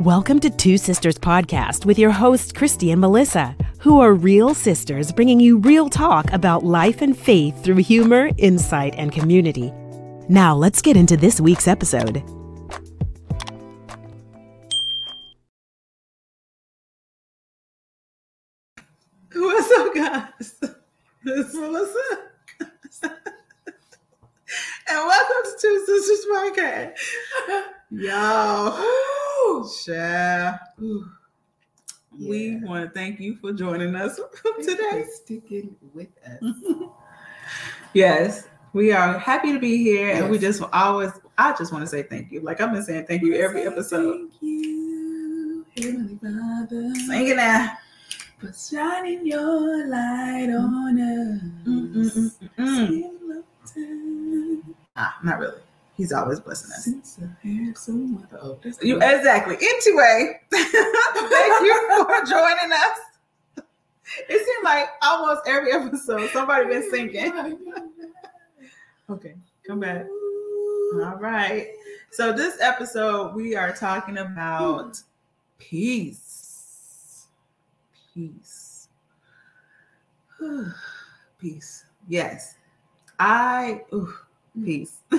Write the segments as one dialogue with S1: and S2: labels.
S1: Welcome to Two Sisters Podcast with your hosts, Kristy and Melissa, who are real sisters bringing you real talk about life and faith through humor, insight, and community. Now, let's get into this week's episode.
S2: What's up, guys? This is Melissa. and welcome to Two Sisters Podcast. Y'all, share. We want to thank you for joining us today.
S3: Sticking with us.
S2: Yes, we are happy to be here, and we just always, I just want to say thank you. Like I've been saying thank you every episode.
S3: Thank you, Heavenly Father,
S2: Sing it now.
S3: for shining your light on us.
S2: Mm, mm, mm, mm.
S3: Time,
S2: Ah, not really. He's always blessing us.
S3: Since I had someone. Oh,
S2: You exactly. Anyway, thank you for joining us. It seemed like almost every episode somebody been singing. Okay, come back. All right. So this episode we are talking about peace. Peace. peace. Yes. I ooh, peace.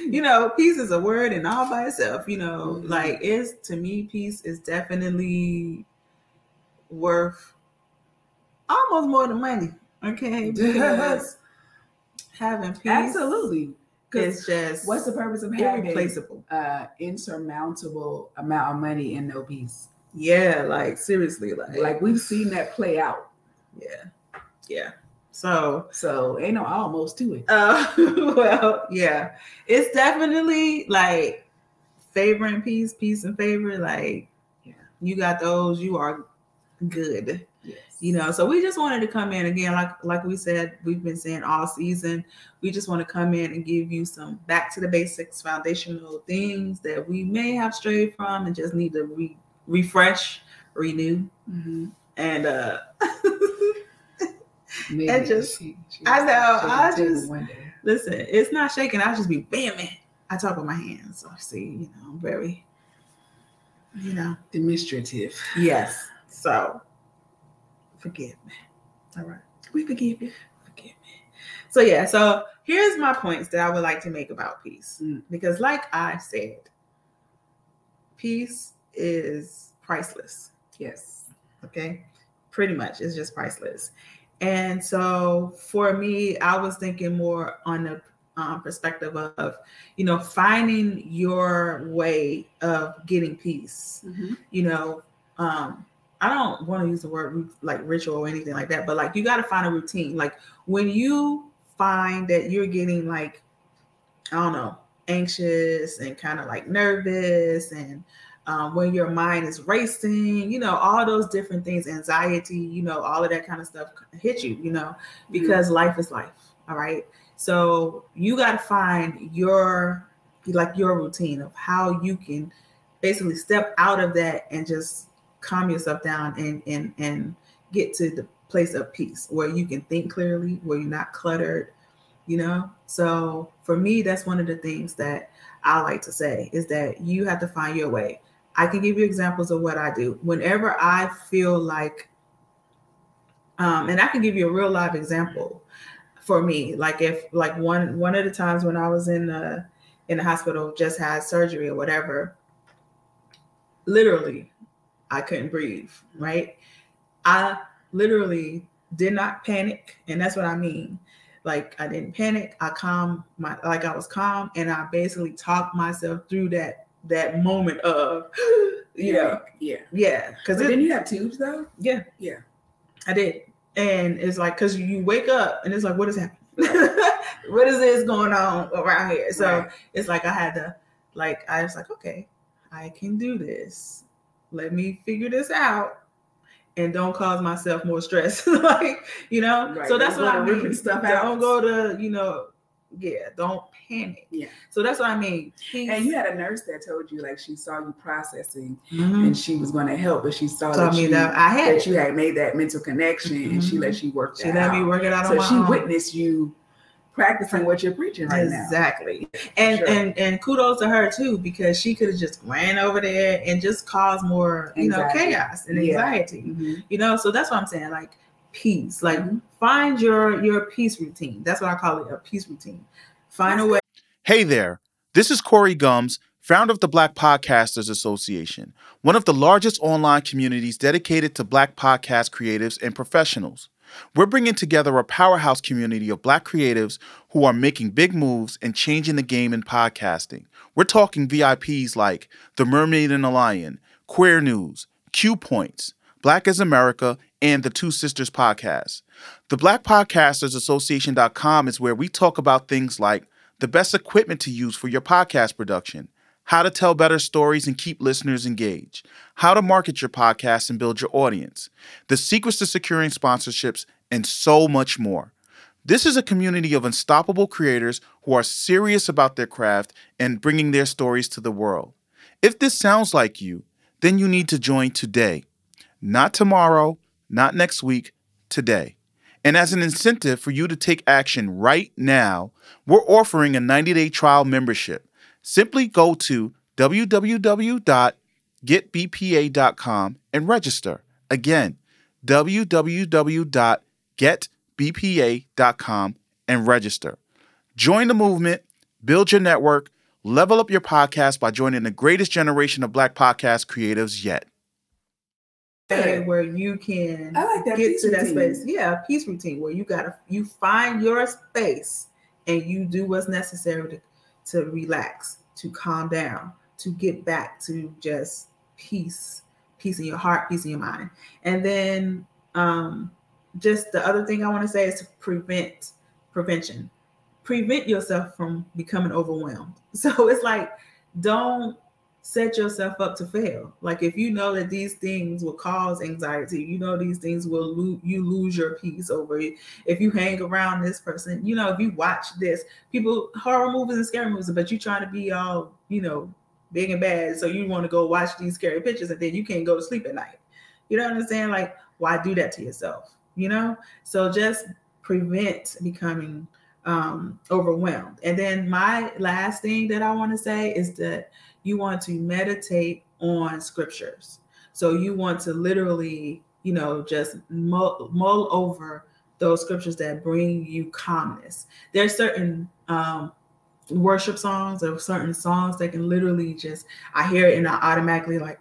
S2: you know, peace is a word and all by itself. You know,
S3: Mhm.
S2: like it's to me, peace is definitely worth almost more than money. Okay, because having peace,
S3: Absolutely.
S2: it's just
S3: What's the purpose of having
S2: irreplaceable.
S3: uh insurmountable amount of money and no peace?
S2: Yeah, like seriously, like
S3: Like we've seen that play out.
S2: yeah, yeah. So
S3: So ain't no almost to it.
S2: Uh, well, yeah, it's definitely like favoring peace, peace and favor. Like,
S3: Yeah.
S2: you got those, you are good.
S3: Yes.
S2: You know, so we just wanted to come in again, like like we said, we've been saying all season. We just want to come in and give you some back to the basics, foundational things that we may have strayed from and just need to re- refresh, renew,
S3: Mhm.
S2: and uh
S3: Maybe
S2: And just-
S3: she- she
S2: I know, I just- Listen, it's not shaking. I'll just be bamming. I talk with my hands. So see, you know, I'm very, you know,
S3: demonstrative.
S2: yes. So forgive me. All right.
S3: We forgive you.
S2: Forgive me. So yeah, so here's my points that I would like to make about peace.
S3: Mm.
S2: Because like I said, peace is priceless.
S3: Yes.
S2: okay pretty much it's just priceless and so for me i was thinking more on the um, perspective of you know finding your way of getting peace. You know um i don't want to use the word like ritual or anything like that but like you got to find a routine. Like when you find that you're getting like i don't know anxious and kind of like nervous and um, when your mind is racing, you know, all those different things, anxiety, you know, all of that kind of stuff hit you, you know, because life is life. All right. So you got to find your, like your routine of how you can basically step out of that and just calm yourself down and, and, and get to the place of peace where you can think clearly, where you're not cluttered, you know? So for me, that's one of the things that I like to say is that you have to find your way. I can give you examples of what I do. Whenever I feel like, um, and I can give you a real live example for me. Like if like one one of the times when I was in the in the hospital, just had surgery or whatever, literally, I couldn't breathe. Right, I literally did not panic, and that's what I mean. Like I didn't panic. I calm my like I was calm, and I basically talked myself through that that moment of, you know,
S3: Yeah.
S2: yeah, because
S3: then you have tubes though.
S2: yeah,
S3: Yeah.
S2: I did, and it's like because you wake up and it's like, what is happening? what is this going on around here? So
S3: Right.
S2: it's like I had to, like, I was like, okay, I can do this. Let me figure this out. And don't cause myself more stress, like you know.
S3: Right,
S2: So that's
S3: don't
S2: what I mean.
S3: stuff
S2: Don't go to you know, yeah. Don't panic.
S3: Yeah.
S2: So that's what I mean. Peace.
S3: And you had a nurse that told you like she saw you processing
S2: Mhm.
S3: and she was going to help, but she saw that,
S2: me
S3: you,
S2: that I had
S3: that you had made that mental connection and she let you work
S2: She let
S3: out.
S2: me work it out on
S3: So she
S2: own.
S3: witnessed you practicing what you're preaching right now.
S2: exactly. And
S3: Sure.
S2: and and kudos to her too because she could have just ran over there and just caused more, you know, chaos and
S3: Yeah.
S2: anxiety.
S3: Mhm.
S2: You know, so that's what I'm saying. Like peace. Like find your your peace routine. That's what I call it, a peace routine. Find a way.
S4: Hey there, this is Corey Gums, founder of the Black Podcasters Association, one of the largest online communities dedicated to Black podcast creatives and professionals. We're bringing together a powerhouse community of Black creatives who are making big moves and changing the game in podcasting. We're talking VIPs like The Mermaid and the Lion, Queer News, Q Points, Black as America, and the Two Sisters podcast. The Black Podcasters Association.com is where we talk about things like the best equipment to use for your podcast production, how to tell better stories and keep listeners engaged, how to market your podcast and build your audience, the secrets to securing sponsorships, and so much more. This is a community of unstoppable creators who are serious about their craft and bringing their stories to the world. If this sounds like you, then you need to join today. Not tomorrow, not next week, today. And as an incentive for you to take action right now, we're offering a 90 day trial membership. Simply go to www.getbpa.com and register. Again, www.getbpa.com and register. Join the movement, build your network, level up your podcast by joining the greatest generation of Black podcast creatives yet.
S2: Where you can
S3: I like that
S2: get to that
S3: routine.
S2: space. Yeah, a peace routine where you gotta you find your space and you do what's necessary to, to relax, to calm down, to get back to just peace, peace in your heart, peace in your mind. And then um just the other thing I want to say is to prevent prevention. Prevent yourself from becoming overwhelmed. So it's like don't set yourself up to fail. Like if you know that these things will cause anxiety, you know these things will lose you lose your peace over it. If you hang around this person, you know if you watch this, people horror movies and scary movies, but you trying to be all you know big and bad, so you want to go watch these scary pictures and then you can't go to sleep at night. You know what I'm saying? Like why do that to yourself? You know? So just prevent becoming um overwhelmed. And then my last thing that I want to say is that you want to meditate on scriptures. So you want to literally, you know, just mull, mull over those scriptures that bring you calmness. There's certain um, worship songs or certain songs that can literally just, I hear it and I automatically like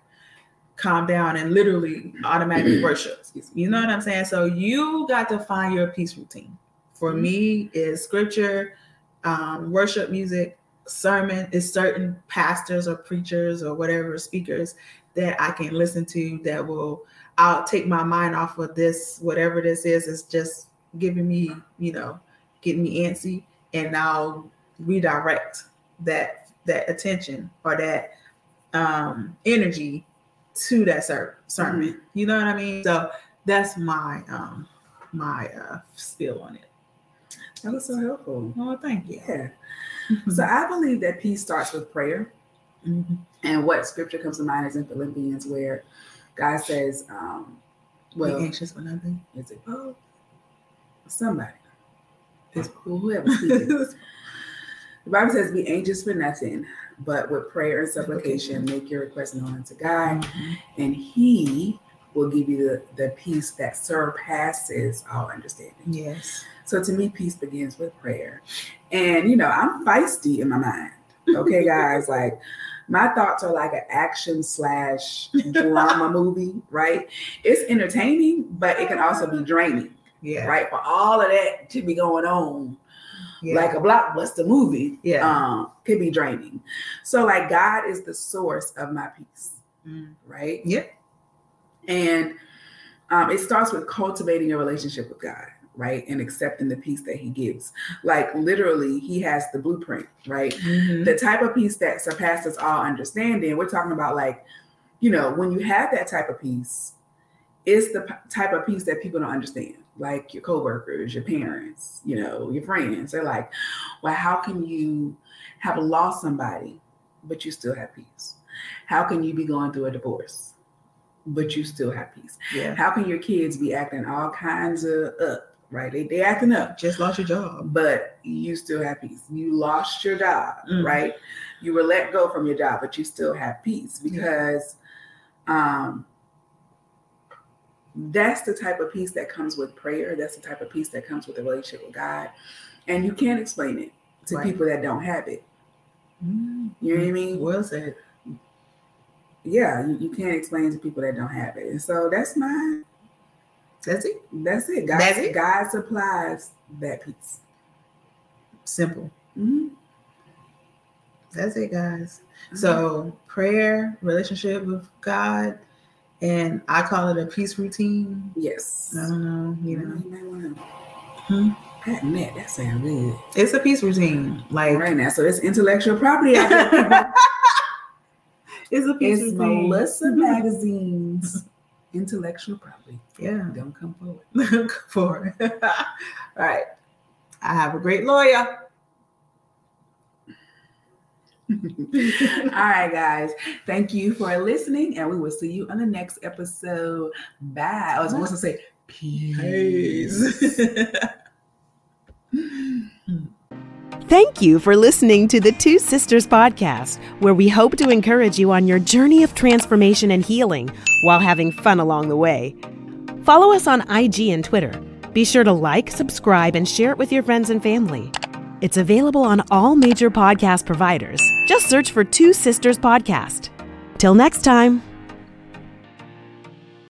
S2: calm down and literally automatically worship. You know what I'm saying? So you got to find your peace routine. For me, is scripture, um, worship music, sermon is certain pastors or preachers or whatever speakers that I can listen to that will I'll take my mind off of this whatever this is is just giving me you know getting me antsy and I'll redirect that that attention or that um energy to that ser- sermon. You know what I mean? So that's my um my uh spill on it
S3: That was so helpful.
S2: oh thank you
S3: Yeah. So I believe that peace starts with prayer.
S2: Mhm.
S3: And what scripture comes to mind is in Philippians, where God says, um,
S2: be
S3: well,
S2: anxious for nothing
S3: is it Paul? Somebody. It's whoever speaking. The Bible says, be anxious for nothing, but with prayer and supplication, make your request known unto God,
S2: Mhm.
S3: and He will give you the, the peace that surpasses all understanding.
S2: yes
S3: So to me, peace begins with prayer. And, you know, I'm feisty in my mind. Okay, guys, like my thoughts are like an action slash drama movie, right? It's entertaining, but it can also be draining,
S2: yeah
S3: right? For all of that to be going on,
S2: yeah
S3: like a blockbuster movie,
S2: Yeah.
S3: um, could be draining. So, like, God is the source of my peace,
S2: Mm.
S3: right?
S2: Yep.
S3: And um, it starts with cultivating a relationship with God, right? And accepting the peace that He gives. Like, literally, He has the blueprint, right?
S2: Mhm.
S3: The type of peace that surpasses all understanding. We're talking about, like, you know, when you have that type of peace, it's the p- type of peace that people don't understand. Like your coworkers, your parents, you know, your friends. They're like, well, how can you have lost somebody, but you still have peace? How can you be going through a divorce, but you still have peace?
S2: yeah
S3: How can your kids be acting all kinds of up, right? They they acting up,
S2: Just lost your job.
S3: but you still have peace. You lost your job,
S2: Mm.
S3: right? You were let go from your job, but you still have peace because um that's the type of peace that comes with prayer. That's the type of peace that comes with a relationship with God. And you can't explain it to
S2: Right.
S3: people that don't have it.
S2: Mm.
S3: You know what I mean?
S2: Well said.
S3: Yeah, you, you can't explain to people that don't have it. And so that's my
S2: That's it.
S3: that's it. God,
S2: That's it?
S3: God supplies that peace.
S2: Simple.
S3: Mhm.
S2: That's it, guys. So prayer, relationship with God, and I call it a peace routine.
S3: yes.
S2: I don't know, you
S3: You
S2: know.
S3: might want to
S2: Hmm?
S3: that. That sounds good.
S2: It's a peace routine. Like
S3: right now. So it's intellectual property out there. people.
S2: it's a peace
S3: it's
S2: routine.
S3: Melissa Magazine's intellectual property.
S2: Yeah.
S3: Don't come forward.
S2: Look for it. All right. I have a great lawyer.
S3: All right, guys. Thank you for listening, and we will see you on the next episode. Bye. I was supposed to say peace.
S1: Thank you for listening to the Two Sisters Podcast, where we hope to encourage you on your journey of transformation and healing while having fun along the way. Follow us on IG and Twitter. Be sure to like, subscribe, and share it with your friends and family. It's available on all major podcast providers. Just search for Two Sisters Podcast. Till next time.